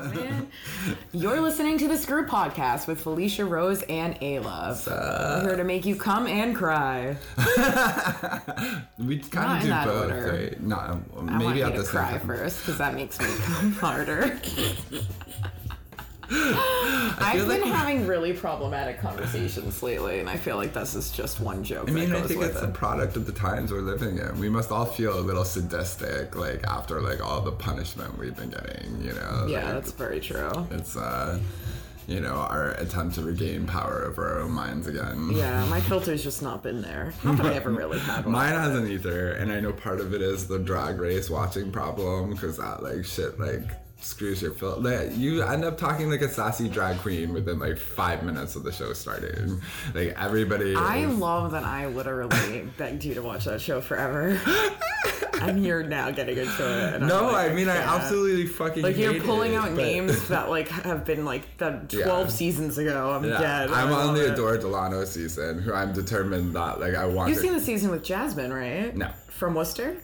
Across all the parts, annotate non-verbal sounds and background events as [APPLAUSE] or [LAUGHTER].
Oh, man. You're listening to the Screw Podcast with Felicia Rose and ALove. We're here to make you come and cry. [LAUGHS] we kind in of do both. order. Right? No, I want maybe you at to the same cry time. first because that makes me come [LAUGHS] harder. [LAUGHS] I've been like- having really problematic conversations lately, and I feel like this is just one joke. I mean, I think it's it. a product of the times we're living in. We must all feel a little sadistic, like after like all the punishment we've been getting. You know? yeah, Like, that's very true. it's uh, you know, our attempt to regain power over our own minds again. Yeah, my filter's just not been there. Not that I ever really [LAUGHS] had one. Mine hasn't either, and I know part of it is the drag race watching problem because that like shit like screws your fil- like, You end up talking like a sassy drag queen within like five minutes of the show starting. Like everybody. I is- love that I literally [LAUGHS] begged you to watch that show forever. [LAUGHS] and you're now getting into it. No, like, I mean I can't. absolutely fucking Like you're pulling it, out but- names [LAUGHS] that like have been like that 12 Yeah. seasons ago. I'm Yeah, dead. I'm I on the it. Delano season, who I'm determined that like I want. You've to- seen the season with Jasmine, right? No. From Worcester?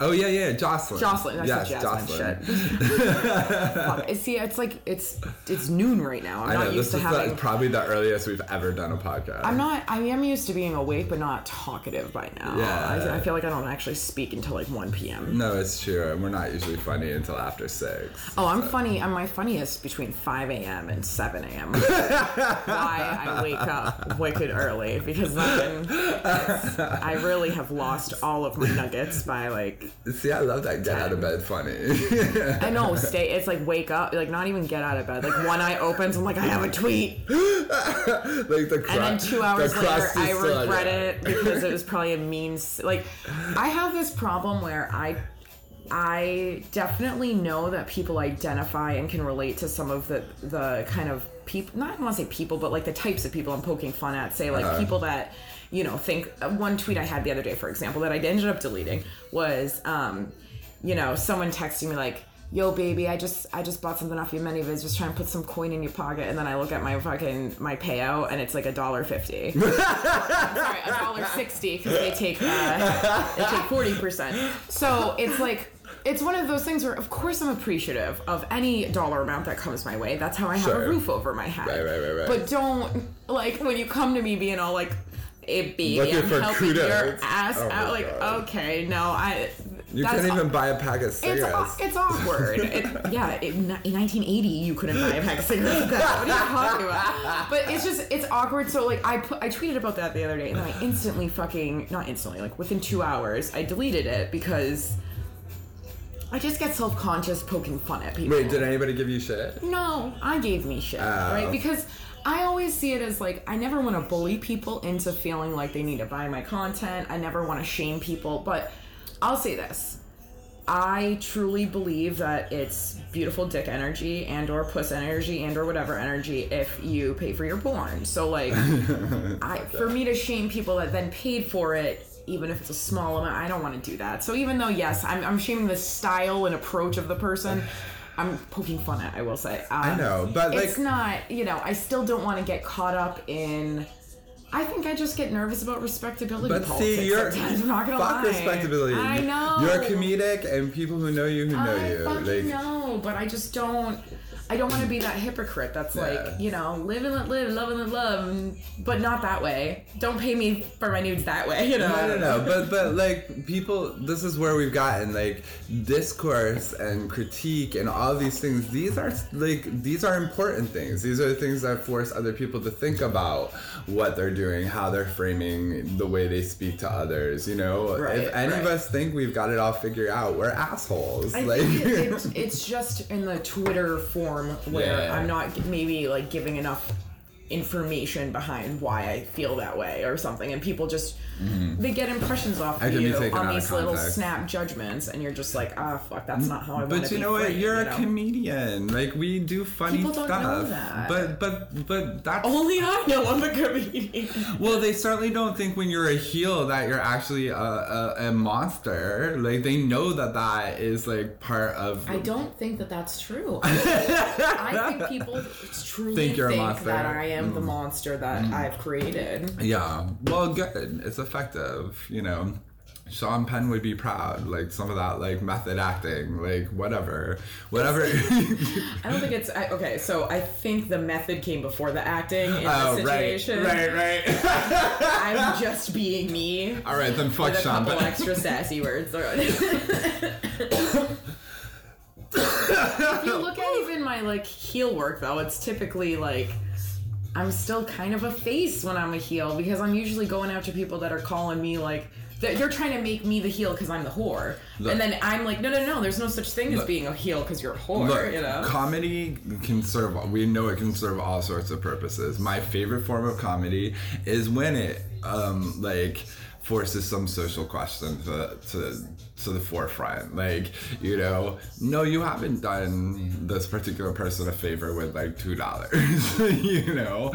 Oh yeah, yeah, Jocelyn. Jocelyn. I yes, said Jasmine. Jocelyn. Shit. See, it's like it's it's noon right now. I'm I not used to having. the, probably the earliest we've ever done a podcast. I'm not. I am used to being awake, but not talkative by now. Yeah. I, I feel like I don't actually speak until like 1 p.m. No, it's true. and We're not usually funny until after six. Oh, I'm funny. I'm my funniest between 5 a.m. and 7 a.m. [LAUGHS] Why I wake up wicked early because then I really have lost all of my nuggets by like See, I love that get out of bed funny. I know [LAUGHS] stay. It's like wake up, like not even get out of bed. Like one eye opens, I'm like I have a tweet, [LAUGHS] like the cru- and then two hours the later I regret it because it was probably a mean. Like I have this problem where I. I definitely know that people identify and can relate to some of the the kind of people. Not I want to say people, but like the types of people I'm poking fun at. Say like Uh-huh. people that you know think. One tweet I had the other day, for example, that I ended up deleting was, um, you know, someone texting me like, "Yo, baby, I just I just bought something off your ManyVids. Just trying to put some coin in your pocket." And then I look at my fucking my payout, and it's like a dollar fifty. [LAUGHS] Sorry, a dollar sixty because they take uh, they take forty percent. So it's like it's one of those things where, of course, I'm appreciative of any dollar amount that comes my way. That's how I have Sure. a roof over my head. Right, right, right, right. But don't like when you come to me being all like. Hey, baby, Looking I'm helping your ass Oh out. Like, God. okay, no, I. You can't aw- even buy a pack of cigarettes. aw- it's awkward. [LAUGHS] It, yeah, it, in 1980 you couldn't buy a pack of cigarettes. What are you talking about? But it's just it's awkward. So like I put I tweeted about that the other day, and then I [SIGHS] instantly fucking not instantly like within two hours I deleted it because I just get self conscious poking fun at people. Wait, did anybody give you shit? No, I gave me shit, ah, right? Because I always see it as like I never want to bully people into feeling like they need to buy my content. I never want to shame people, but I'll say this. I truly believe that it's beautiful dick energy and or puss energy and or whatever energy if you pay for your porn. So like [LAUGHS] I for me to shame people that then paid for it even if it's a small amount, I don't want to do that. So even though yes, I'm, I'm shaming the style and approach of the person, I'm poking fun at. I will say. Um, I know, but, like, it's not. You know, I still don't want to get caught up in. I think I just get nervous about respectability But politics see, you're sometimes. I'm not gonna fuck lie. respectability. I know. You're a comedic, and people who know you who know I you. fucking like, know, but I just don't. I don't want to be that hypocrite that's Yeah. like, you know, live and let live, love and let love, but not that way. Don't pay me for my nudes that way, you know. No, no, no. But but like people, this is where we've gotten like discourse and critique and all these things. These are like these are important things. These are the things that force other people to think about what they're doing, how they're framing the way they speak to others. You know, Right, if any of us think we've got it all figured out, we're assholes. I like. it, it, [LAUGHS] it's just in the Twitter form where Yeah. I'm not maybe like giving enough information behind why I feel that way or something, and people just they get impressions off That of you on these little snap judgments, and you're just like, ah, fuck, that's not how I want to be. But you know what? framed," You're you a comedian. Like we do funny People don't stuff. know that. But but but that's Only I know I'm a comedian. [LAUGHS] Well, they certainly don't think when you're a heel that you're actually a, a, a monster. Like they know that that is like part of. I don't think that that's true. [LAUGHS] I think people truly Think think, you're a monster. that I am the mm. monster that mm. I've created. Yeah. Well, good. It's effective. You know. Sean Penn would be proud. Like some of that, like method acting, like whatever, whatever. [LAUGHS] I don't [LAUGHS] think it's I, okay. So I think the method came before the acting in oh, the situation. right, right, right. [LAUGHS] I'm just being me. All right, then fuck with a Sean couple Penn. extra sassy words. if you look at even my like heel work though, it's typically like I'm still kind of a face when I'm a heel because I'm usually going after people that are calling me like that you're trying to make me the heel because I'm the whore, Look. and then I'm like, no, no, no, there's no such thing as being a heel because you're a whore, Look, you know. comedy can serve. We know it can serve all sorts of purposes. My favorite form of comedy is when it, um, like, forces some social question to to to the forefront. Like, you know, no, you haven't done this particular person a favor with like two dollars. [LAUGHS] you know,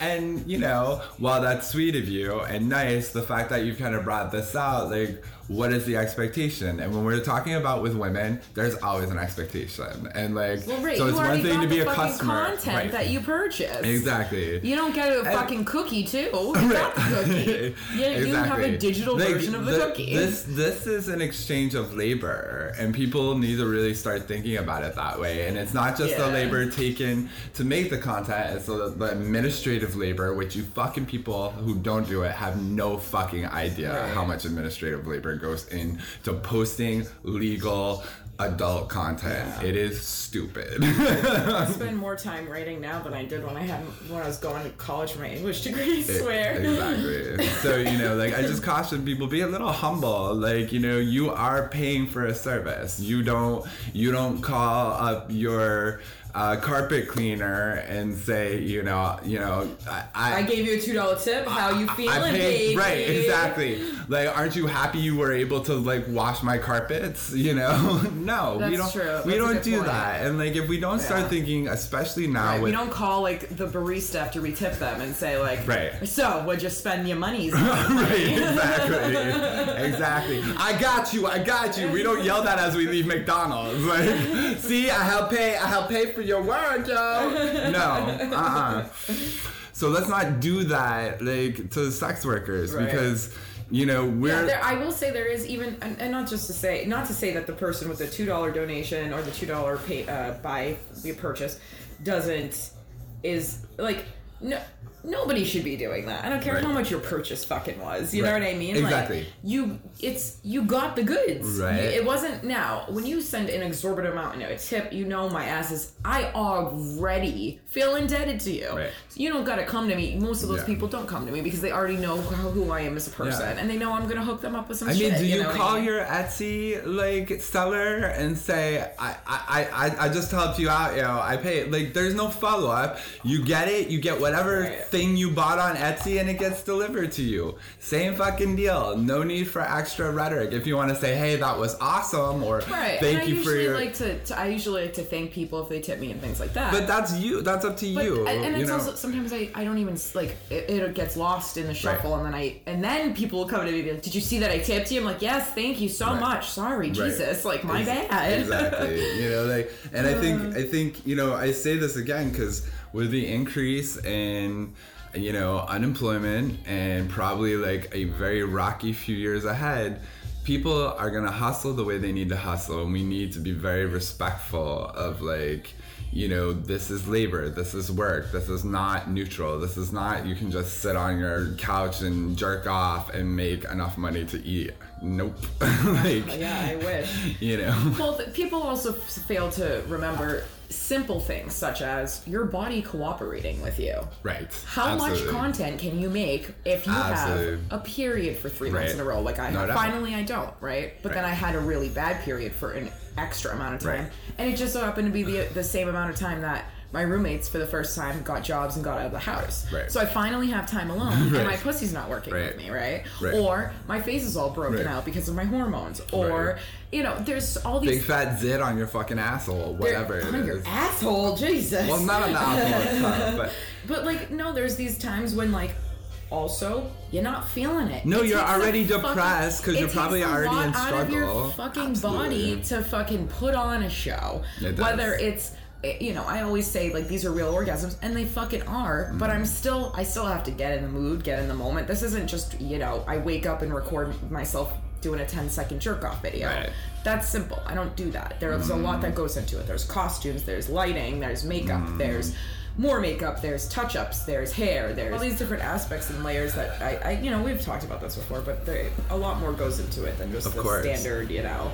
and you know, while that's sweet of you and nice, the fact that you've kind of brought this out, like what is the expectation? And when we're talking about with women, there's always an expectation. And like, well, right, so it's one thing to be a customer. content right. that you purchase. Exactly. You don't get a fucking cookie too. [LAUGHS] You got the cookie. [LAUGHS] Yeah, you have a digital Like, version of the, cookie. This this is an exchange of labor, and people need to really start thinking about it that way. And it's not just the labor taken to make the content; it's the, the administrative labor, which you fucking people who don't do it have no fucking idea Right. how much administrative labor goes into posting legal adult content. Yeah. It is stupid. I [LAUGHS] spend more time writing now than I did when I had when I was going to college for my English degree. I swear. Exactly. [LAUGHS] So, you know, like I just caution people be a little humble. Like, you know, you are paying for a service. You don't you don't call up your uh, carpet cleaner and say, you know, you know, I, I gave you a two dollar tip. How you feeling, I paid baby? right, exactly. Like, aren't you happy you were able to like wash my carpets? You know, [LAUGHS] no, we don't. true. That's We don't do point. that. And like, if we don't start Yeah. thinking, especially now Right, with we don't call like the barista after we tip them and say like, Right. So, what'd you spend your monies [LAUGHS] on? right, [LAUGHS] exactly. exactly. I got you, I got you. We don't yell that as we leave McDonald's. Like, see, I help pay, I help pay for your word, yo. [LAUGHS] No, uh-uh. So let's not do that, like, to sex workers Right. because, you know, we're. there, I will say there is even, and, and not just to say, not to say that the person with the two dollar donation or the two dollar pay uh, buy the purchase doesn't is like no. Nobody should be doing that. I don't care Right. how much your purchase fucking was. You know what I mean? Exactly. Like, you, it's you got the goods. Right. You- it wasn't now when you send an exorbitant amount in a tip. You know my ass is. I already feel indebted to you. Right. So you don't gotta come to me. Most of those Yeah. people don't come to me because they already know how, who I am as a person, Yeah. and they know I'm gonna hook them up with some I shit. mean, do you, know what I call mean? your Etsy like seller and say, I, I, I, I just helped you out, yo. I paid. Like, there's no follow up. You get it. You get whatever Right. thing you bought on Etsy, and it gets delivered to you. Same fucking deal. No need for extra rhetoric. If you want to say, hey, that was awesome, or Right. thank and I you for usually your. like to, to. I usually like to thank people if they tip me and things like that. but that's you. That's up to But- you. and, and you it's know? also sometimes I, I don't even like it, it gets lost in the shuffle and then I and then people will come to me and be like, did you see that I tipped you? I'm like yes thank you so Right. much sorry Right. Jesus like my bad exactly you know like and i think [LAUGHS] i think you know i say this again because with the increase in you know unemployment and probably like a very rocky few years ahead people are gonna hustle the way they need to hustle. And we need to be very respectful of like you know this is labor this is work this is not neutral this is not you can just sit on your couch and jerk off and make enough money to eat. Nope. [LAUGHS] Like yeah I wish. you know. Well th- people also fail to remember simple things such as your body cooperating with you right How much content can you make if you Absolutely. have a period for three months in a row? Like I No Finally, I don't, right? But then I had a really bad period for an extra amount of time, Right. and it just so happened to be the the same amount of time that my roommates for the first time got jobs and got out of the house. Right. So I finally have time alone, and my pussy's not working Right. with me, right? Right. Or my face is all broken Right. out because of my hormones, or Right. you know, there's all these big fat zit on your fucking asshole whatever it on your asshole, Jesus. well not on the asshole itself [LAUGHS] but But like, no, there's these times when like, also you're not feeling it. No, It you're already depressed because you're probably already in Out of your fucking Absolutely. body to fucking put on a show. It. Whether it's Eh, you know, I always say like these are real orgasms, and they fucking are. But Mm-hmm. I'm still, I still have to get in the mood, get in the moment. This isn't just you know, I wake up and record myself doing a 10 second jerk off video. Right. That's simple. I don't do that. There's a lot that mm-hmm. goes into it. There's costumes, there's lighting, there's makeup, mm-hmm. there's more makeup, there's touch ups, there's hair, there's all these different aspects and layers that I, I you know, we've talked about this before, but there, a lot more goes into it than just Of the course. standard, you know.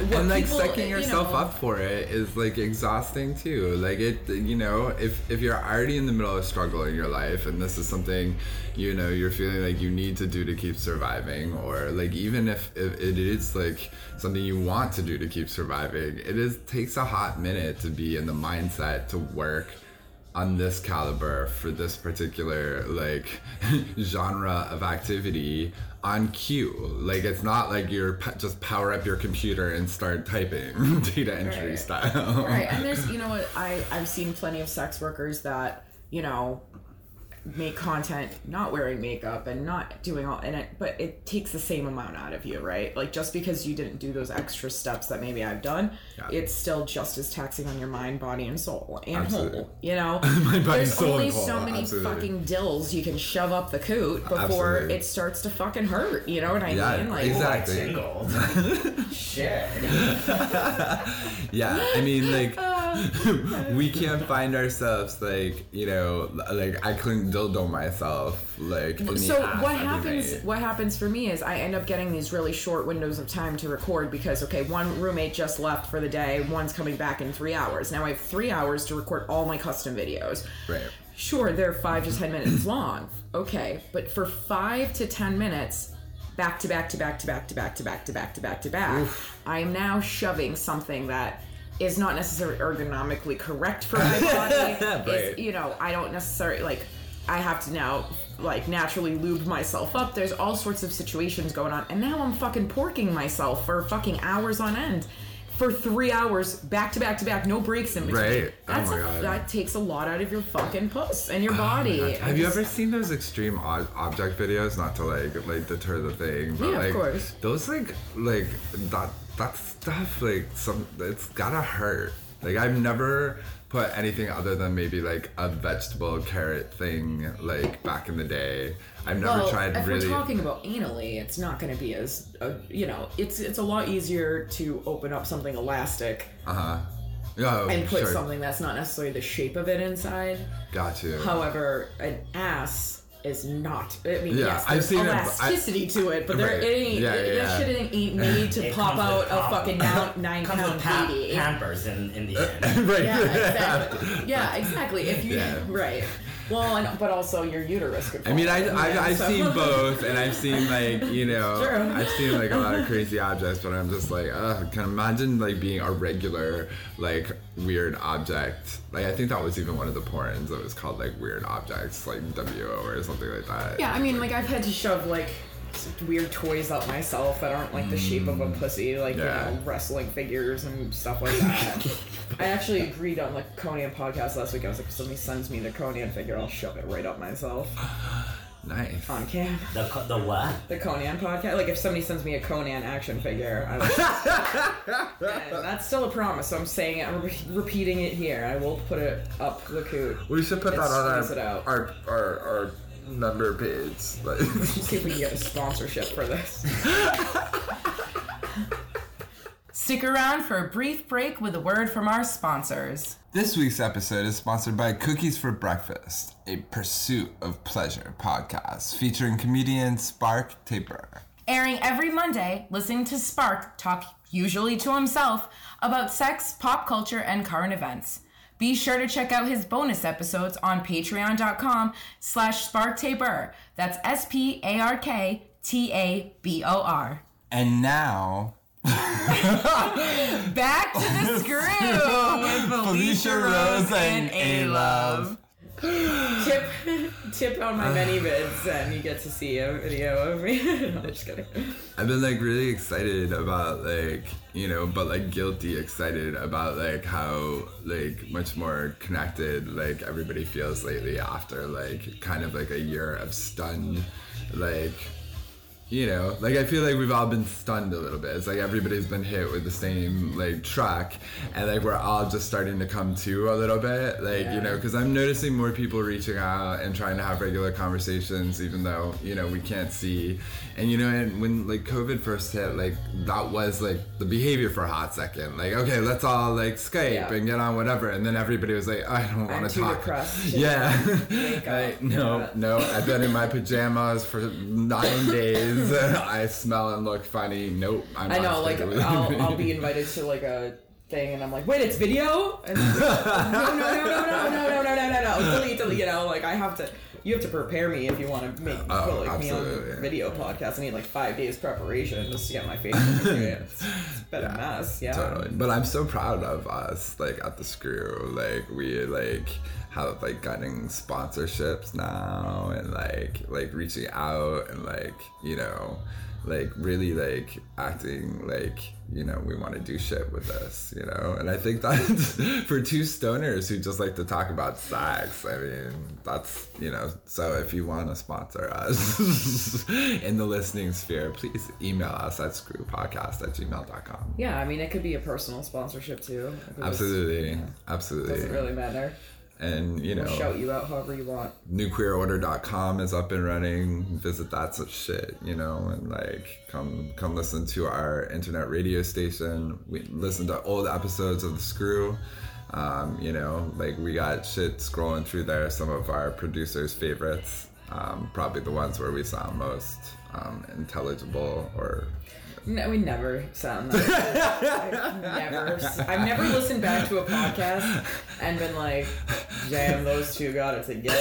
And like people, you yourself know- up for it is like exhausting too. Like it you know if if you're already in the middle of struggle in your life and this is something you know you're feeling like you need to do to keep surviving or like even if, if it is like something you want to do to keep surviving it is takes a hot minute to be in the mindset to work on this caliber for this particular like [LAUGHS] genre of activity on cue like it's not like you're p- just power up your computer and start typing [LAUGHS] data entry Right. style right and there's [LAUGHS] you know what i i've seen plenty of sex workers that you know make content not wearing makeup and not doing all and it but it takes the same amount out of you right like just because you didn't do those extra steps that maybe i've done Yeah. it's still just as taxing on your mind body and soul and Absolutely. whole you know [LAUGHS] there's soul, only whole, so many absolutely. fucking dills you can shove up the coot before Absolutely. it starts to fucking hurt you know what i Yeah, mean like exactly. Oh, Tingled. [LAUGHS] Shit. [LAUGHS] yeah i mean like ah. [LAUGHS] we can't find ourselves like you know like i couldn't dildo myself like so what happens night. what happens for me is i end up getting these really short windows of time to record because okay one roommate just left for the day one's coming back in three hours. Now i have three hours to record all my custom videos. Right. Sure they're five to ten minutes long okay but for five to ten minutes back to back to back to back to back to back to back to back to back i am now shoving something that is not necessarily ergonomically correct for my [LAUGHS] body. Right. is you know i don't necessarily like i have to now like naturally lube myself up. There's all sorts of situations going on. And now i'm fucking porking myself for fucking hours on end for three hours back to back to back no breaks in between Right. Oh that's my a, God. that takes a lot out of your fucking puss and your Oh body. Have you ever seen those extreme ob- object videos? Not to like like deter the thing, but Yeah, of like course. those like like that that stuff like some it's gotta hurt. Like I've never put anything other than maybe like a vegetable carrot thing like back in the day. I've never well, tried if really. we're talking about anally, it's not going to be as uh, you know, it's it's a lot easier to open up something elastic uh huh. Yeah, and put sure. something that's not necessarily the shape of it inside. Got you. However, an ass is not. I mean, Yeah, yes, I've there's seen it, I- elasticity to it, but there Right. it ain't. Yeah, it, yeah, That yeah. shit ain't made to [LAUGHS] It pop out with a fucking nine, [LAUGHS] nine Comes pound with pa- baby. Pampers in, in the [LAUGHS] end. right. Yeah, exactly. yeah, exactly. If you Yeah. right. Well, and, but also your uterus could. I mean, I, fall I, in, I've so- seen [LAUGHS] both, and I've seen like you know, I've seen like a lot of [LAUGHS] crazy objects, but I'm just like, ugh, can imagine like being a regular like weird object. Like I think that was even one of the porns that was called like weird objects, like WO or something like that. Yeah, I mean, like I've had to shove like s- weird toys up myself that aren't like the shape of a mm. pussy, like Yeah. you know, wrestling figures and stuff like that. [LAUGHS] I actually agreed on the Conan podcast last week. I was like, if somebody sends me the Conan figure, I'll shove it right up myself [SIGHS] nice. on cam. The, the what? The Conan podcast. Like if somebody sends me a Conan action figure, I will. [LAUGHS] And that's still a promise. So I'm saying it. I'm re- repeating it here. I will put it up the coot. We should put that on squeeze it our out. our, our our member page. Like, [LAUGHS] See if we can get a sponsorship for this. [LAUGHS] Stick around for a brief break with a word from our sponsors. This week's episode is sponsored by Cookies for Breakfast, a pursuit of pleasure podcast featuring comedian Spark Tabor. Airing every Monday, listening to Spark talk, usually to himself, about sex, pop culture, and current events. Be sure to check out his bonus episodes on patreon.com slash sparktabor. That's S-P-A-R-K-T-A-B-O-R. And now, [LAUGHS] Back to the [LAUGHS] screw with Felicia Rose and A-Love. Tip tip on my many [SIGHS] vids and you get to see a video of me. [LAUGHS] no, I'm just kidding. I've been like really excited about like you know, but like guilty excited about like how like much more connected like everybody feels lately after like kind of like a year of stunned like you know, like I feel like we've all been stunned a little bit. It's like everybody's been hit with the same like truck, and like we're all just starting to come to a little bit, like you know, because I'm noticing more people reaching out and trying to have regular conversations, even though you know we can't see. And you know, and when like COVID first hit, like that was like the behavior for a hot second. Like, okay, let's all like Skype Yeah. and get on whatever, and then everybody was like, I don't want to talk. depressed Yeah. [LAUGHS] Like, no, no. I've been in my pajamas for nine days. I smell and look funny. Nope. I'm I not know, like I'll. I'll be invited to like a thing, and I'm like, wait, it's video? And no, no, no, no, no, no, no, no, no, no, no, delete, delete. You know, like I have to. You have to prepare me if you want to make Oh, put like me on absolutely. a video podcast. I need like five days preparation just to get my face experience. [LAUGHS] It's been a mess, yeah. Totally. But I'm so proud of us, like at the screw. Like we like have like getting sponsorships now and like like reaching out and like, you know, like really like acting like, you know, we want to do shit with this, you know? And I think [LAUGHS] that's for two stoners who just like to talk about sex, I mean, that's you know, so if you want to sponsor us [LAUGHS] in the listening sphere, please email us at screwpodcast at gmail.com. Yeah, I mean, it could be a personal sponsorship too. It just Absolutely, absolutely. Doesn't really matter. And you know, We'll shout you out however you want. newqueerorder.com is up and running. Visit that such shit, you know, and like come come listen to our internet radio station. We listen to old episodes of the Screw. Um, you know, like we got shit scrolling through there. Some of our producers' favorites, um, probably the ones where we sound most um, intelligible or No, we never sound that. I've [LAUGHS] never, I've never listened back to a podcast and been like, "Damn, those two got it together."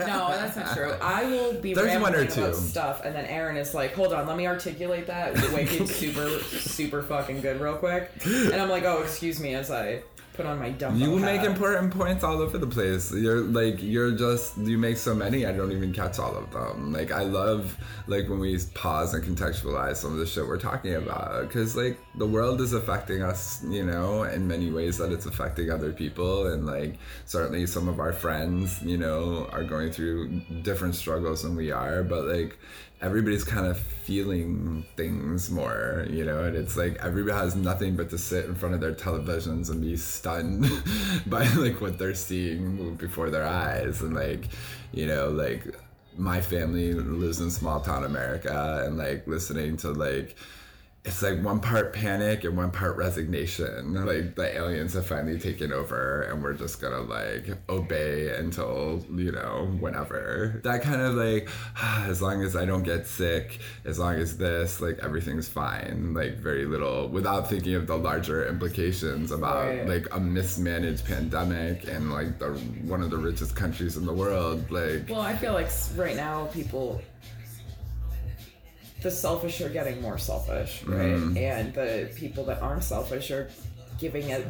No, that's not true. I will be There's rambling one or about two. stuff, and then Aaron is like, "Hold on, let me articulate that wicked, super, super fucking good, real quick." And I'm like, "Oh, excuse me," as I put on my dumb. You make important points all over the place. You're like you're just you make so many. I don't even catch all of them. Like I love like when we pause and contextualize some of the shit we're talking about because like the world is affecting us, you know, in many ways that it's affecting other people, and like certainly some of our friends, you know, are going through different struggles than we are, but like everybody's kind of feeling things more, you know, and it's like everybody has nothing but to sit in front of their televisions and be stunned [LAUGHS] by like what they're seeing move before their eyes. And like, you know, like my family lives in small town America and like listening to like it's like one part panic and one part resignation. [LAUGHS] Like the aliens have finally taken over and we're just gonna like obey until, you know, whenever. That kind of like, [SIGHS] as long as I don't get sick, as long as this, like everything's fine. Like very little without thinking of the larger implications about Right. like a mismanaged pandemic and like the one of the richest countries in the world. Like Well, I feel like right now people, the selfish are getting more selfish, right? Mm-hmm. And the people that aren't selfish are giving it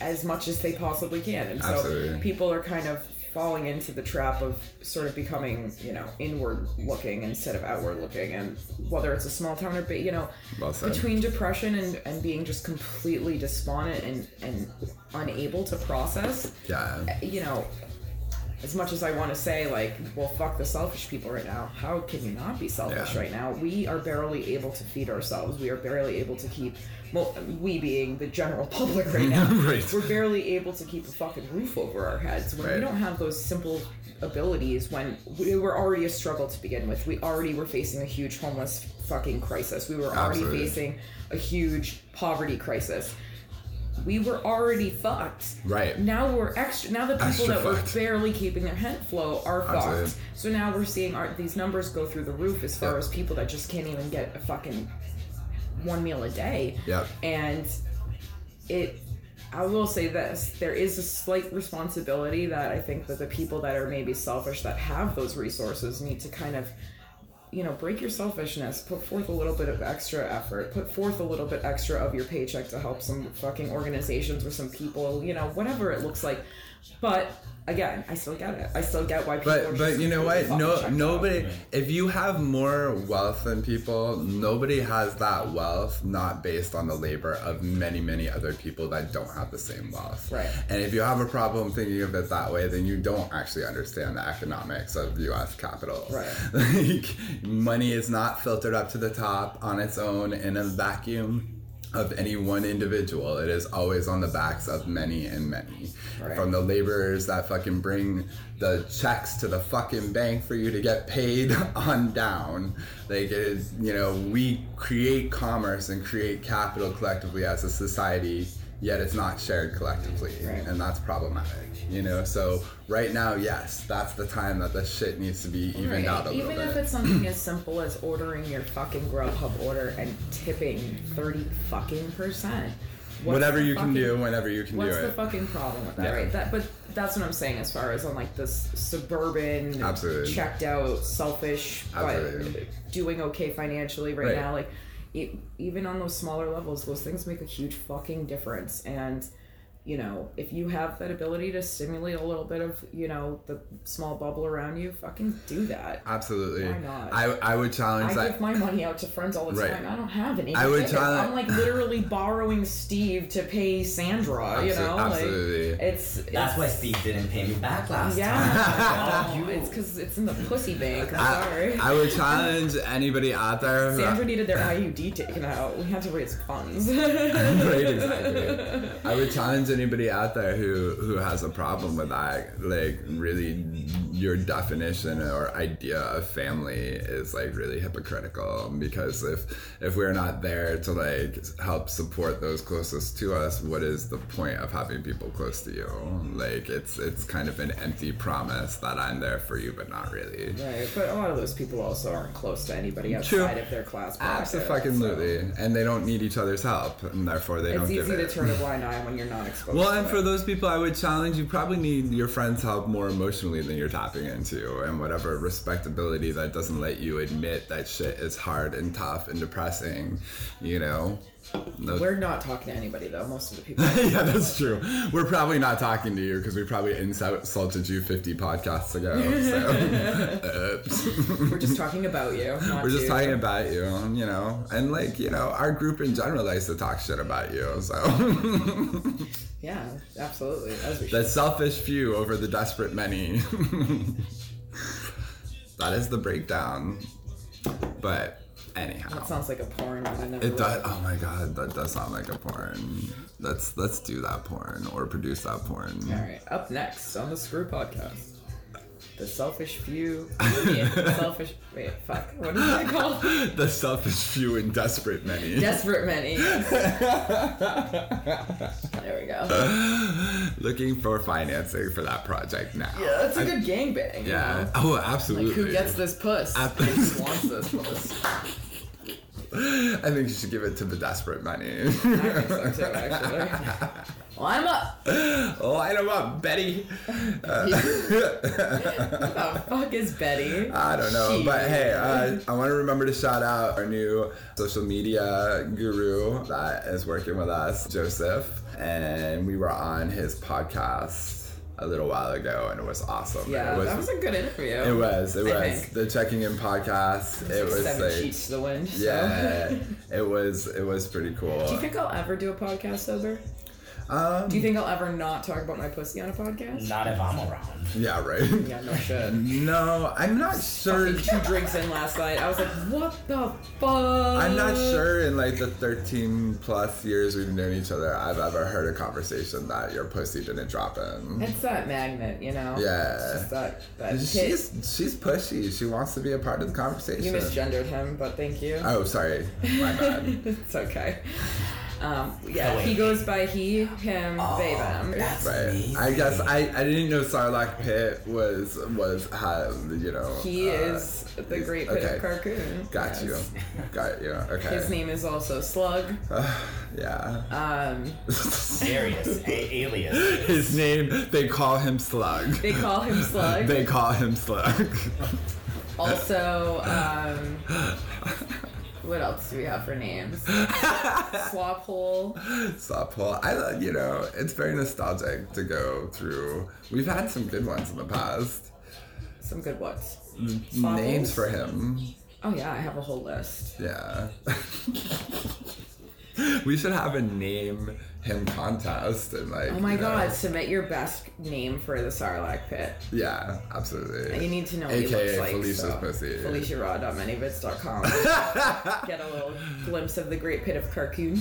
as much as they possibly can, and so Absolutely. people are kind of falling into the trap of sort of becoming, you know, inward looking instead of outward looking, and whether it's a small town or you know, Well between depression and, and being just completely despondent and and unable to process yeah. you know, as much as I want to say, like, well, fuck the selfish people right now, how can you not be selfish Yeah. right now? We are barely able to feed ourselves. We are barely able to keep, well, we being the general [LAUGHS] public right now, [LAUGHS] Right. we're barely able to keep a fucking roof over our heads. When we don't have those simple abilities, when we were already a struggle to begin with, we already were facing a huge homeless fucking crisis. We were already Absolutely. facing a huge poverty crisis. We were already fucked. Right. Now we're extra. Now the people Extra that were barely keeping their head flow are Absolutely. fucked. So now we're seeing our these numbers go through the roof as far Yep. as people that just can't even get a fucking one meal a day. Yep. And it I will say this, there is a slight responsibility that I think that the people that are maybe selfish that have those resources need to kind of you know, break your selfishness, put forth a little bit of extra effort, put forth a little bit extra of your paycheck to help some fucking organizations or some people, you know, whatever it looks like. But again, I still get it. I still get why people are But but you know what? No checked out. nobody. If you have more wealth than people, nobody has that wealth not based on the labor of many many other people that don't have the same wealth. Right. And if you have a problem thinking of it that way, then you don't actually understand the economics of U.S. capital. Right. [LAUGHS] Like money is not filtered up to the top on its own in a vacuum of any one individual. It is always on the backs of many and many. Right. From the laborers that fucking bring the checks to the fucking bank for you to get paid [LAUGHS] on down. Like it is, you know, we create commerce and create capital collectively as a society, yet it's not shared collectively. Right. And that's problematic. You know, so right now, yes, that's the time that this shit needs to be evened out a little bit Even if it's something as simple as ordering your fucking Grubhub order and tipping thirty fucking percent. Whatever the you can do, whenever you can do it What's the fucking problem with that, Yeah. right? That, but that's what I'm saying as far as on like this suburban, Absolutely. checked out, selfish, Absolutely. but doing okay financially right, Right. now. Like, even on those smaller levels, those things make a huge fucking difference. And you know, if you have that ability to stimulate a little bit of, you know, the small bubble around you, fucking do that. Absolutely. Why not? I, I would challenge I that. give my money out to friends all the Right. time. I don't have any. I to would give. try- I'm like literally borrowing Steve to pay Sandra. you know, absolutely. Like, it's, That's it's- why Steve didn't pay me back last time. [LAUGHS] Yeah, oh, You. it's because it's in the pussy bank. I'm I, sorry. I would challenge anybody out there Sandra needed their IUD taken out. We had to raise funds. [LAUGHS] right, exactly. I would challenge anybody out there who who has a problem with that. Like, really, your definition or idea of family is like really hypocritical. Because if if we're not there to like help support those closest to us, what is the point of having people close to you? Like, it's it's kind of an empty promise that I'm there for you, but not really. Right, but a lot of those people also aren't close to anybody True. outside of their class. bracket, Absolutely, so and they don't need each other's help, and therefore they It's don't easy give to it. turn a [LAUGHS] blind eye when you're not exposed. Well, and it. for those people, I would challenge you probably need your friends' help more emotionally than you're tapping into, and whatever respectability that doesn't let you admit that shit is hard and tough and depressing, you know. No- We're not talking to anybody though. Most of the people. [LAUGHS] yeah, that's true. We're probably not talking to you because we probably insulted you 50 podcasts ago. So. [LAUGHS] We're just talking about you. [LAUGHS] We're just to- talking about you, you know, and like you know, our group in general likes to talk shit about you. So Yeah, absolutely. The should. selfish few over the desperate many. that is the breakdown. But anyhow, That sounds like a porn. I never it does. Oh my god, that does sound like a porn. Let's let's do that porn or produce that porn. All right. Up next on the Screw Podcast, the selfish few. the [LAUGHS] selfish. Wait, fuck. What is it called? [LAUGHS] The selfish few and desperate many. Desperate many. [LAUGHS] there we go. Looking for financing for that project now. Yeah, that's a good gangbang. you Yeah. know? Oh, absolutely. Like who gets this puss? Who wants this puss? I think you should give it to the desperate many. I think so too, actually. Well, I'm up. Line them up, Betty. [LAUGHS] Who the fuck is Betty? [LAUGHS] I don't know, but hey, uh, I want to remember to shout out our new social media guru that is working with us, Joseph, and we were on his podcast a little while ago, and it was awesome. Yeah, it was. that was a good interview. it was. It I was think. the checking in podcast. It was seven like, sheets to the wind. so. yeah, [LAUGHS] it was. It was pretty cool. Do you think I'll ever do a podcast sober? Um, Do you think I'll ever not talk about my pussy on a podcast? Not if I'm around. yeah, right. [LAUGHS] Yeah, no shit. No, I'm not sure. Two drinks in last night. I was like, what the fuck? I'm not sure in like the 13 plus years we've known each other, I've ever heard a conversation that your pussy didn't drop in. It's that magnet, you know? Yeah. It's just that, that hit. She's she's pushy. She wants to be a part of the conversation. You misgendered him, but thank you. Oh, sorry. My bad. [LAUGHS] it's okay. Um, yeah, Oh, wait. he goes by he, him, they, them. That's Right. amazing. I guess I, I didn't know Sarlacc Pit was was had you know. He uh, is the great pit okay. of Carkoon. Got you. Got you. Okay. His name is also Slug. [SIGHS] yeah. Um, Serious. A- alias. His name. They call him Slug. they call him Slug. They call him Slug. Also, um, [LAUGHS] what else do we have for names? [LAUGHS] Swap hole. Stop Paul. I love you know, it's very nostalgic to go through. We've had some good ones in the past. Some good ones. Swap Names holes? for him. Oh yeah, I have a whole list. Yeah. [LAUGHS] we should have a name hymn contest and like. Oh my you know, god, submit your best name for the Sarlacc pit. Yeah, absolutely. You need to know what he looks like. Felicia's so. pussy. FeliciaRaw.manyvids.com. [LAUGHS] Get a little glimpse of the great pit of Carkoon.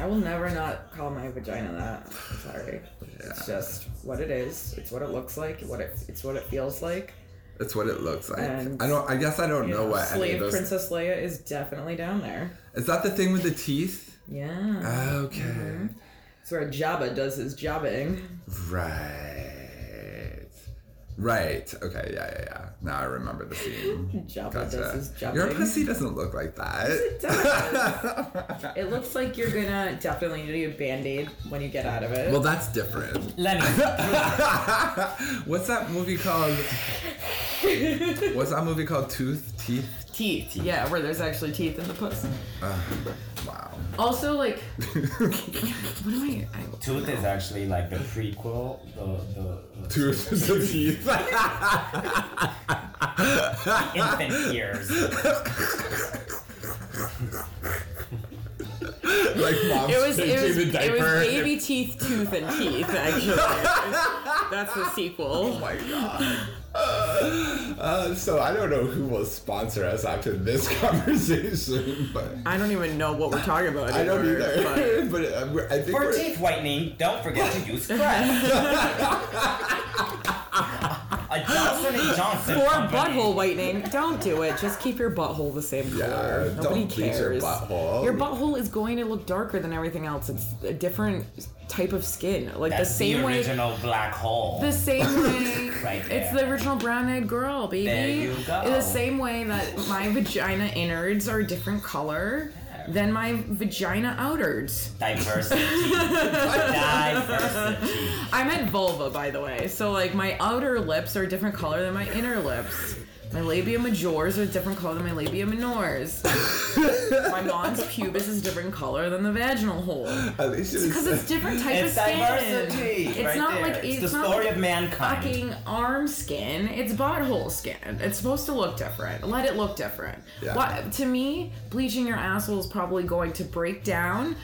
I will never not call my vagina that. Sorry. It's just what it is. It's what it looks like. What it it's what it feels like. It's what it looks like. And, I don't. I guess I don't know, know, what any Slave of those. Princess Leia is definitely down there. Is that the thing with the teeth? Yeah. Okay. Mm-hmm. It's where Jabba does his jobbing. Right. Right. Okay. Yeah. Yeah. Yeah. Now I remember the scene. [LAUGHS] Jabba Gotcha. does his jobbing. Your pussy doesn't look like that. It does. [LAUGHS] it looks like you're gonna definitely need a band-aid when you get out of it. well, that's different. Lenny, [LAUGHS] What's that movie called? [LAUGHS] What's that movie called? Tooth, teeth. teeth. Yeah, where there's actually teeth in the puss. Ah, wow. Also, like, [LAUGHS] what am I? I Tooth is actually like the prequel. The the, the Tooth, is the teeth. [LAUGHS] infant ears. [LAUGHS] like mom's it was it changing was, the it was baby teeth, tooth, and teeth. Actually, that's the sequel. Oh my god. Uh, so I don't know who will sponsor us after this [LAUGHS] conversation, but I don't even know what we're talking about. I don't anymore, either. But, [LAUGHS] uh, I think For we're, teeth whitening, don't forget to use Crest. A Johnson and Johnson. For butthole whitening, don't do it. Just keep your butthole the same Yeah, color. don't Nobody bleach cares. your butthole. Your butthole is going to look darker than everything else. It's a different type of skin. Like That's the same way. the way. Original black hole. The same [LAUGHS] way. Right there. It's the original brown-eyed girl, baby. There you go. In the same way that my vagina innards are a different color than my vagina outwards. Diversity. [LAUGHS] Diversity. I meant vulva, by the way. So like my outer lips are a different color than my inner lips. My labia majors are a different color than my labia minors. [LAUGHS] my mons pubis is a different color than the vaginal hole. At least it Because is- it's different type It's of skin. diversity. It's right not there. like it's, it's, the not story like of mankind. fucking arm skin. It's butthole skin. It's supposed to look different. Let it look different. Yeah. What to me, bleaching your asshole is probably going to break down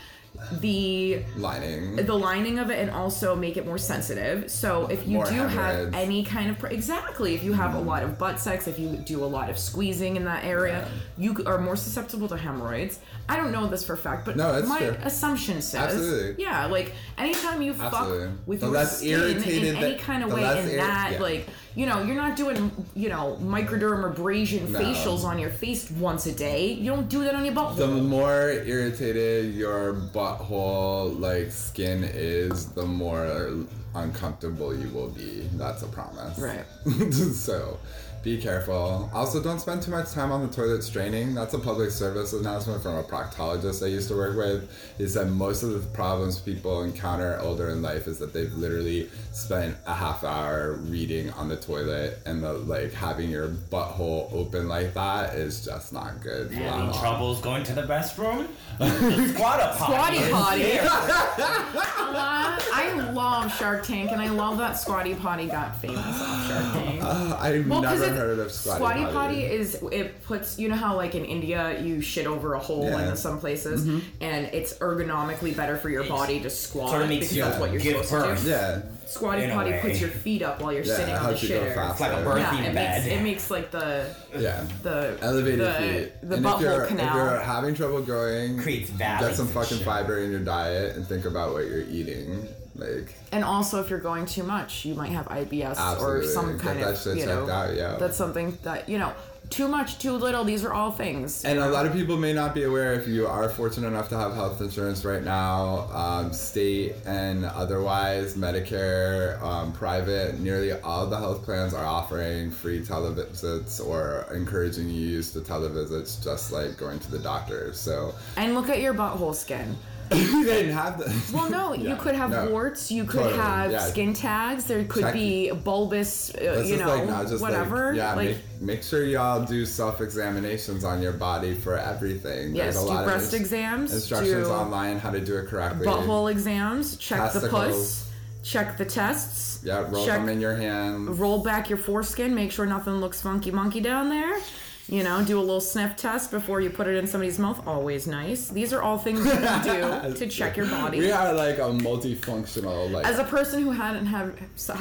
the lining. the lining of it and also make it more sensitive. So if you More do have any kind of exactly, if you have a mm-hmm. lot of butt sex, if you do a lot of squeezing in that area, you are more susceptible to hemorrhoids. I don't know this for a fact, but No, my assumption says, Absolutely. yeah, like anytime you Absolutely. fuck with The your skin irritated in any kind of way, in ir- that, yeah. like you know, you're not doing you know microdermabrasion No. facials on your face once a day. You don't do that on your butt. the more irritated your butthole like skin is, the more uncomfortable you will be. That's a promise. Right. [LAUGHS] so be careful. Also, don't spend too much time on the toilet straining. That's a public service announcement from a proctologist I used to work with. He said most of the problems people encounter older in life is that they've literally spent a half hour reading on the toilet and the like having your butthole open like that is just not good. Having Long- troubles going to the restroom? [LAUGHS] the squatter potty. Squatty potty. [LAUGHS] [LAUGHS] Uh, I love Shark Tank, and I love that Squatty Potty got famous off Shark Tank. Uh, I've Well, 'cause never it- heard of squatty, potty. is it puts you know how like in India you shit over a hole Yeah. in some places mm-hmm. and it's ergonomically better for your body to squat Sort of makes because you that's what you're supposed birth. to do. Yeah. Squatty In potty puts your feet up while you're Yeah, sitting on the helps you go shitter. It's like a birthing Yeah, it bed. makes it makes like the Yeah. the Elevated the, feet. the and if you're, butthole if canal. you're having trouble going, Creates get some fucking fiber in your diet and think about what you're eating. Like, And also, if you're going too much, you might have IBS Absolutely. or some kind that of you know. out, yeah. That's something that you know. Too much, too little. These are all things. and a lot of people may not be aware if you are fortunate enough to have health insurance right now, um, state and otherwise, Medicare, um, private, nearly all the health plans are offering free televisits or encouraging you to use the televisits just like going to the doctor. So And look at your butthole skin. [LAUGHS] you didn't have the. [LAUGHS] Well, no, [LAUGHS] you could have no. warts. You could Totally, have yeah. skin tags. There could be bulbous, uh, you know, like whatever. Like, yeah, like, make, make sure y'all do self examinations on your body for everything. yes, There's a do lot breast of exams, instructions online how to do it correctly. butthole exams, check the puss, check the tests. Yeah, roll check, them in your hand. roll back your foreskin, make sure nothing looks funky monkey down there. You know, do a little sniff test before you put it in somebody's mouth. Always nice. These are all things you can do [LAUGHS] to check your body. We are like a multifunctional like. As a person who hadn't had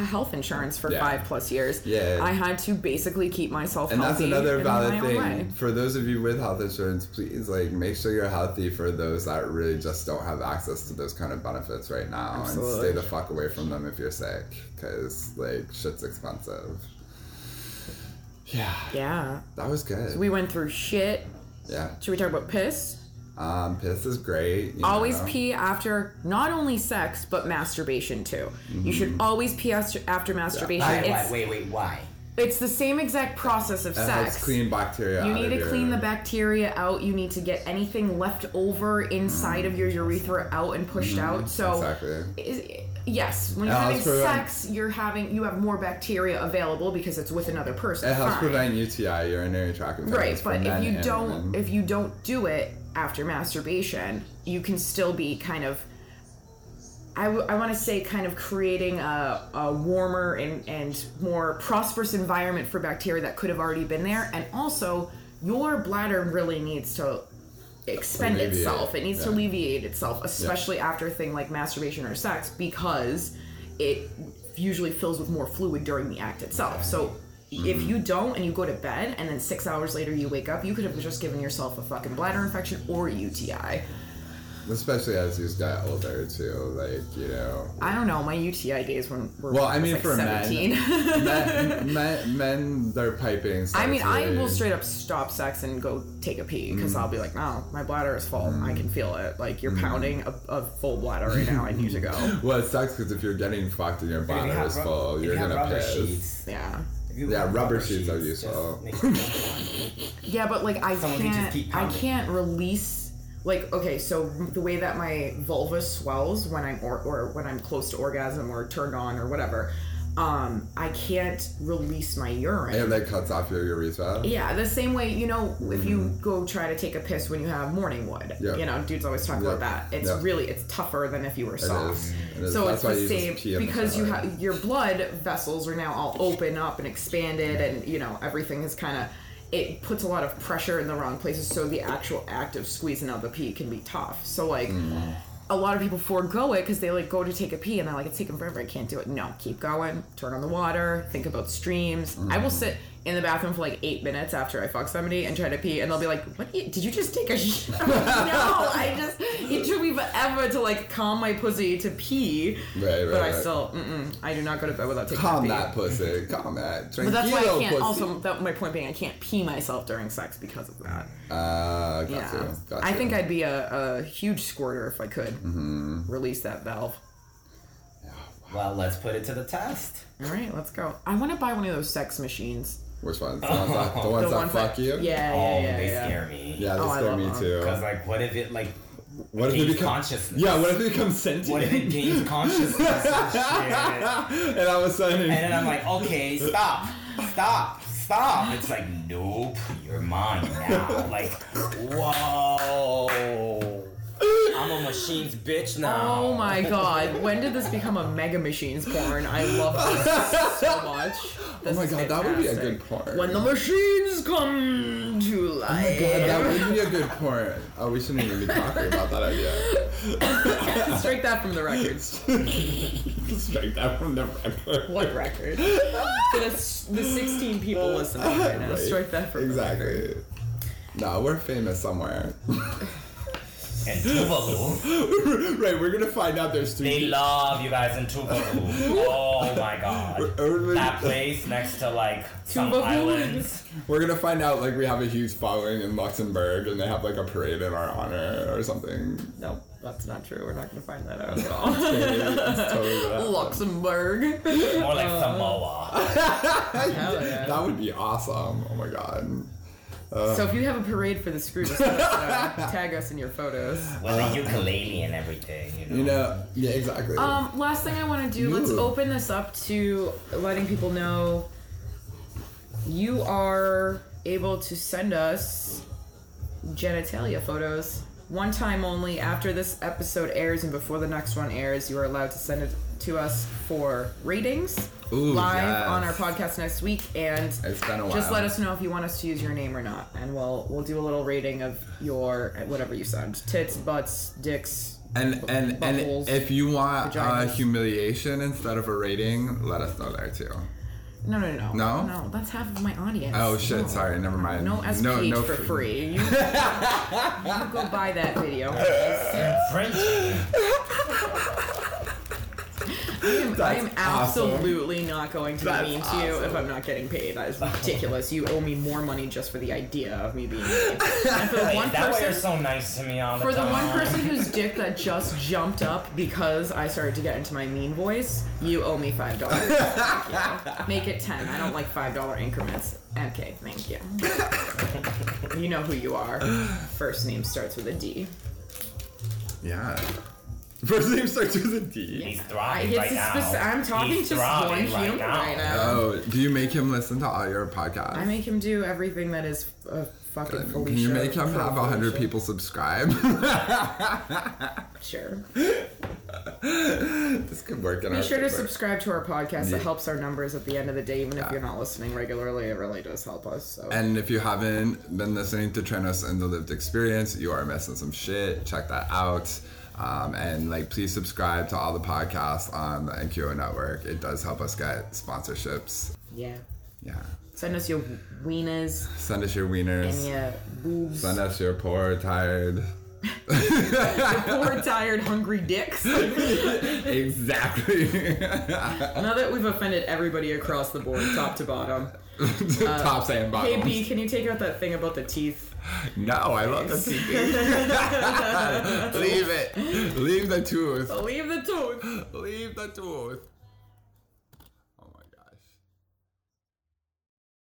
health insurance for Yeah. five plus years, Yeah. I had to basically keep myself and that's healthy another valid thing for those of you with health insurance. Please, like, make sure you're healthy. For those that really just don't have access to those kind of benefits right now, and Absolutely. stay the fuck away from them if you're sick, because like shit's expensive. Yeah, Yeah. that was good. We went through shit. yeah, Should we talk about piss? um, piss is great. you Always know. pee after not only sex but masturbation too. You should Mm-hmm. always pee after, after masturbation. Why, It's why, wait, wait, why? it's the same exact process of It helps sex. clean bacteria. you out need of to your- clean the bacteria out. You need to get anything left over inside of your urethra out and pushed out. So Mm-hmm. Exactly. is- yes, when you're It having prevent- sex, you're having you have more bacteria available because it's with another person. It helps Fine. prevent UTI, urinary tract infections. Right, but if you don't women. if you don't do it after masturbation, you can still be kind of I, w- I want to say kind of creating a, a warmer and, and more prosperous environment for bacteria that could have already been there and also your bladder really needs to expend Alleviate, itself. It needs to alleviate itself especially after a thing like masturbation or sex because it usually fills with more fluid during the act itself. So Mm-hmm. if you don't and you go to bed and then six hours later you wake up you could have just given yourself a fucking bladder infection or a uti especially as you got older too, like you know. i don't know my uti days when were Well, when I mean, like for 17 men, men, [LAUGHS] men, men, their piping. I mean, starts I will straight up stop sex and go take a pee because I'll be mm. like, no, my bladder is full. I can mm. feel it. Like you're mm. pounding a, a full bladder right now. I need to go. [LAUGHS] Well, it sucks because if you're getting fucked and your bladder is full, if you're you gonna piss. sheets. Yeah. Yeah, have rubber sheets are useful. make it one. [LAUGHS] Yeah, but like I Someone can just can't, keep I can't release. Like okay, so the way that my vulva swells when I'm or, or when I'm close to orgasm or turned on or whatever, um, I can't release my urine. And that cuts off your urethra. Yeah, the same way, you know, if you go try to take a piss when you have morning wood, Mm-hmm. You know, dudes always talk Yeah. about that. It's Yeah. really, it's tougher than if you were soft. is. It is. So That's it's the same the because you have your blood vessels are now all open up and expanded, and you know everything is kind of. It puts a lot of pressure in the wrong places, so the actual act of squeezing out the pee can be tough. So like, Mm. a lot of people forego it because they like go to take a pee and they're like, it's taking forever. I can't do it. No, keep going. Turn on the water. Think about streams. I will sit in the bathroom for like eight minutes after I fuck somebody and try to pee, and they'll be like, "What? Did you, did you just take a shit?" [LAUGHS] No, I just it took me forever to like calm my pussy to pee. Right, right, But I right. still, mm-mm, I do not go to bed without taking Calm pee. that pussy. Calm that. [LAUGHS] But that's why I Tranquilo, can't. pussy. Also, that my point being, I can't pee myself during sex because of that. Uh, got Yeah, you. Got I you. think I'd be a, a huge squirter if I could Mm-hmm. release that valve. Well, let's put it to the test. All right, let's go. I want to buy one of those sex machines. Which ones? The ones that, the [LAUGHS] ones The that ones fuck you? Yeah, oh, yeah, yeah. they yeah. scare me. Yeah, they Oh, scare me them. too. Because like, what if it like What if it becomes consciousness? Yeah, what if it becomes sentient? What if it gains [LAUGHS] consciousness and shit? and all of a sudden, And then I'm like, okay, stop, stop, stop. It's like, nope, you're mine now. Like, whoa. I'm a machine's bitch now. Oh my god, when did this become a Mega Machines porn? I love this so [LAUGHS] much. Oh this oh my is god, that would be a good porn. When the machines come to life. Oh my god, that would be a good porn. Oh, we shouldn't even be talking about that idea. [LAUGHS] Strike that from the records. [LAUGHS] Strike that from the record. What record? The, the 16 people listening right now. Right. Strike that from the record. Exactly. No, we're famous somewhere. And Tuvalu. [LAUGHS] right, we're gonna find out there's three. They people. love you guys in Tuvalu. [LAUGHS] Oh my god. Everybody- That place next to like some Tuvalu. islands. We're gonna find out like we have a huge following in Luxembourg and they have like a parade in our honor or something. Nope, that's not true. We're not going to find that out at [LAUGHS] all. Totally. Luxembourg. More like uh, Samoa. Yeah. That would be awesome. Oh my god. So if you have a parade for the screw, just let [LAUGHS] tag us in your photos. With a ukulele and everything, you know. You know, yeah, exactly. Um, last thing I want to do, let's open this up to letting people know you are able to send us genitalia photos one time only. After this episode airs and before the next one airs, you are allowed to send it to us for ratings Ooh, live yes. on our podcast next week. And It's been a while. just let us know if you want us to use your name or not, and we'll we'll do a little rating of your whatever you send: tits, butts, dicks. And and and buttholes, if you want uh, humiliation instead of a rating, let us know there too. No, no, no, No? no. That's half of my audience. Oh shit! No. Sorry, never mind. No SPH no, no for fr- free. You, you [LAUGHS] go buy that video. French. I am, I am That's awesome. absolutely not going to That's be mean to you if. I'm not getting paid. That is ridiculous. You owe me more money just for the idea of me being mean. [LAUGHS] And for the one is that why you're so nice to me all the for the one person whose [LAUGHS] dick that just jumped up because I started to get into my mean voice, you owe me five dollars. [LAUGHS] Make it ten. I don't like five dollar increments. Okay, thank you. You know who you are. First name starts with a D. Yeah. [LAUGHS] First name starts with a D. He's I, thriving it's right a now. speci- I'm talking He's to one thriving human right now. Oh, do you make him listen to all your podcasts? I make him do everything that is uh, fucking Felicia. Can you make him pro have a hundred Felicia. people subscribe? [LAUGHS] Sure. this could work in Be our sure to favor. subscribe to our podcast. Yeah. It helps our numbers at the end of the day, even if you're not listening regularly. It really does help us. So. And if you haven't been listening to Trenos and the Lived Experience, you are missing some shit. Check that out. Um, and like, please subscribe to all the podcasts on the NQO network. It does help us get sponsorships. yeah. Yeah. Send us your wieners Send us your wieners. and your boobs. Send us your poor, tired. [LAUGHS] Poor, tired, hungry dicks. exactly. now that we've offended everybody across the board, top to bottom. [LAUGHS] Uh, Tops and bottoms. Hey, B, can you take out that thing about the teeth? No, I love the teeth. [LAUGHS] Leave it. Leave the tooth. Leave the tooth. Leave the tooth.